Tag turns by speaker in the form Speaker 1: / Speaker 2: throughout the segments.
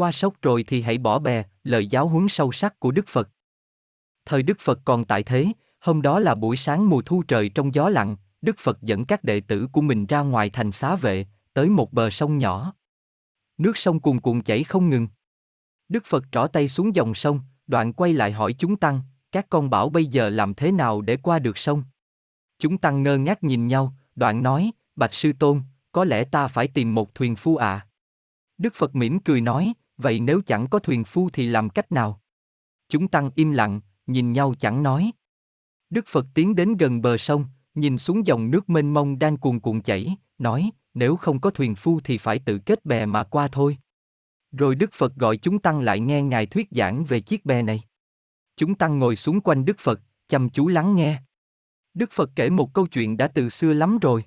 Speaker 1: Qua sốc rồi thì hãy bỏ bè, lời giáo huấn sâu sắc của Đức Phật. Thời Đức Phật còn tại thế, hôm đó là buổi sáng mùa thu trời trong gió lặng, Đức Phật dẫn các đệ tử của mình ra ngoài thành xá vệ, tới một bờ sông nhỏ. Nước sông cuồn cuộn chảy không ngừng. Đức Phật trỏ tay xuống dòng sông, đoạn quay lại hỏi chúng tăng, các con bảo bây giờ làm thế nào để qua được sông? Chúng tăng ngơ ngác nhìn nhau, đoạn nói, Bạch Sư Tôn, có lẽ ta phải tìm một thuyền phu à. Đức Phật mỉm cười nói, vậy nếu chẳng có thuyền phu thì làm cách nào? Chúng tăng im lặng, nhìn nhau chẳng nói. Đức Phật tiến đến gần bờ sông, nhìn xuống dòng nước mênh mông đang cuồn cuộn chảy, nói, nếu không có thuyền phu thì phải tự kết bè mà qua thôi. Rồi Đức Phật gọi chúng tăng lại nghe Ngài thuyết giảng về chiếc bè này. Chúng tăng ngồi xuống quanh Đức Phật, chăm chú lắng nghe. Đức Phật kể một câu chuyện đã từ xưa lắm rồi.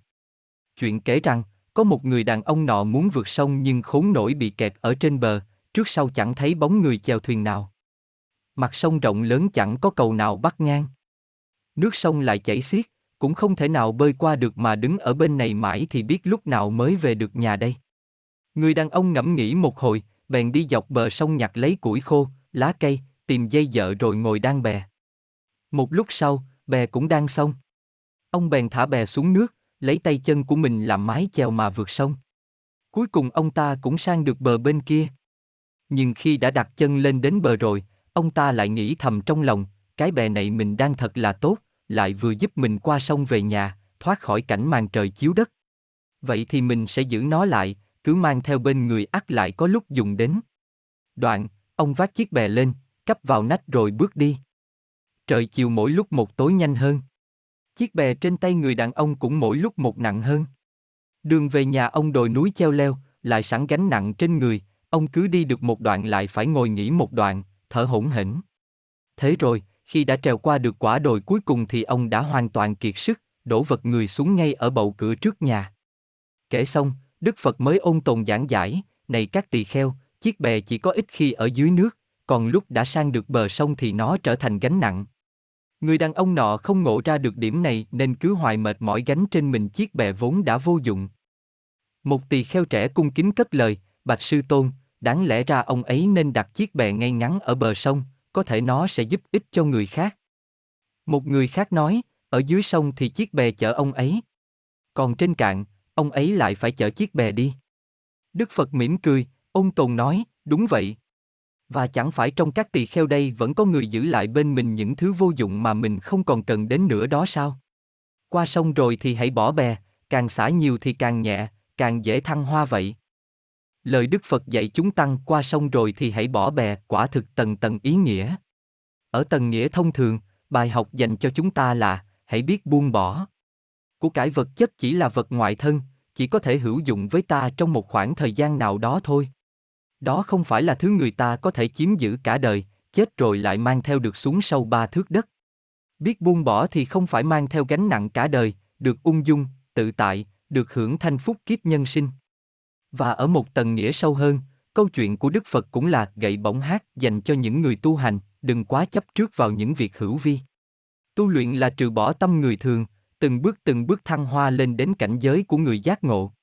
Speaker 1: Chuyện kể rằng, có một người đàn ông nọ muốn vượt sông nhưng khốn nổi bị kẹt ở trên bờ, trước sau chẳng thấy bóng người chèo thuyền nào. Mặt sông rộng lớn chẳng có cầu nào bắt ngang. Nước sông lại chảy xiết, cũng không thể nào bơi qua được mà đứng ở bên này mãi thì biết lúc nào mới về được nhà đây. Người đàn ông ngẫm nghĩ một hồi, bèn đi dọc bờ sông nhặt lấy củi khô, lá cây, tìm dây dợ rồi ngồi đan bè. Một lúc sau, bè cũng đang xong. Ông bèn thả bè xuống nước, lấy tay chân của mình làm mái chèo mà vượt sông. Cuối cùng ông ta cũng sang được bờ bên kia. Nhưng khi đã đặt chân lên đến bờ rồi, ông ta lại nghĩ thầm trong lòng, cái bè này mình đang thật là tốt, lại vừa giúp mình qua sông về nhà, thoát khỏi cảnh màn trời chiếu đất. Vậy thì mình sẽ giữ nó lại, cứ mang theo bên người ắt lại có lúc dùng đến. Đoạn, ông vác chiếc bè lên, cắp vào nách rồi bước đi. Trời chiều mỗi lúc một tối nhanh hơn. Chiếc bè trên tay người đàn ông cũng mỗi lúc một nặng hơn. Đường về nhà ông đồi núi treo leo, lại sẵn gánh nặng trên người, ông cứ đi được một đoạn lại phải ngồi nghỉ một đoạn, thở hổn hển. Thế rồi, khi đã trèo qua được quả đồi cuối cùng thì ông đã hoàn toàn kiệt sức, đổ vật người xuống ngay ở bầu cửa trước nhà. Kể xong, Đức Phật mới ôn tồn giảng giải, này các tỳ kheo, chiếc bè chỉ có ít khi ở dưới nước, còn lúc đã sang được bờ sông thì nó trở thành gánh nặng. Người đàn ông nọ không ngộ ra được điểm này nên cứ hoài mệt mỏi gánh trên mình chiếc bè vốn đã vô dụng. Một tỳ kheo trẻ cung kính cất lời, Bạch Sư Tôn, đáng lẽ ra ông ấy nên đặt chiếc bè ngay ngắn ở bờ sông, có thể nó sẽ giúp ích cho người khác. Một người khác nói, ở dưới sông thì chiếc bè chở ông ấy. Còn trên cạn, ông ấy lại phải chở chiếc bè đi. Đức Phật mỉm cười, ông tồn nói, đúng vậy. Và chẳng phải trong các tỳ kheo đây vẫn có người giữ lại bên mình những thứ vô dụng mà mình không còn cần đến nữa đó sao? Qua sông rồi thì hãy bỏ bè, càng xả nhiều thì càng nhẹ, càng dễ thăng hoa vậy. Lời Đức Phật dạy chúng tăng qua sông rồi thì hãy bỏ bè, quả thực tầng tầng ý nghĩa. Ở tầng nghĩa thông thường, bài học dành cho chúng ta là hãy biết buông bỏ. Của cải vật chất chỉ là vật ngoại thân, chỉ có thể hữu dụng với ta trong một khoảng thời gian nào đó thôi. Đó không phải là thứ người ta có thể chiếm giữ cả đời, chết rồi lại mang theo được xuống sâu ba thước đất. Biết buông bỏ thì không phải mang theo gánh nặng cả đời, được ung dung, tự tại, được hưởng thanh phúc kiếp nhân sinh. Và ở một tầng nghĩa sâu hơn, câu chuyện của Đức Phật cũng là gậy bổng hát dành cho những người tu hành, đừng quá chấp trước vào những việc hữu vi. Tu luyện là trừ bỏ tâm người thường, từng bước từng bước thăng hoa lên đến cảnh giới của người giác ngộ.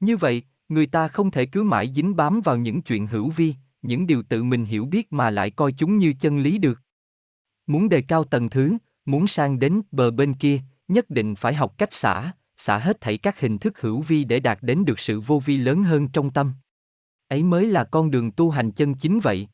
Speaker 1: Như vậy, người ta không thể cứ mãi dính bám vào những chuyện hữu vi, những điều tự mình hiểu biết mà lại coi chúng như chân lý được. Muốn đề cao tầng thứ, muốn sang đến bờ bên kia, nhất định phải học cách xả, xả hết thảy các hình thức hữu vi để đạt đến được sự vô vi lớn hơn trong tâm. Ấy mới là con đường tu hành chân chính vậy.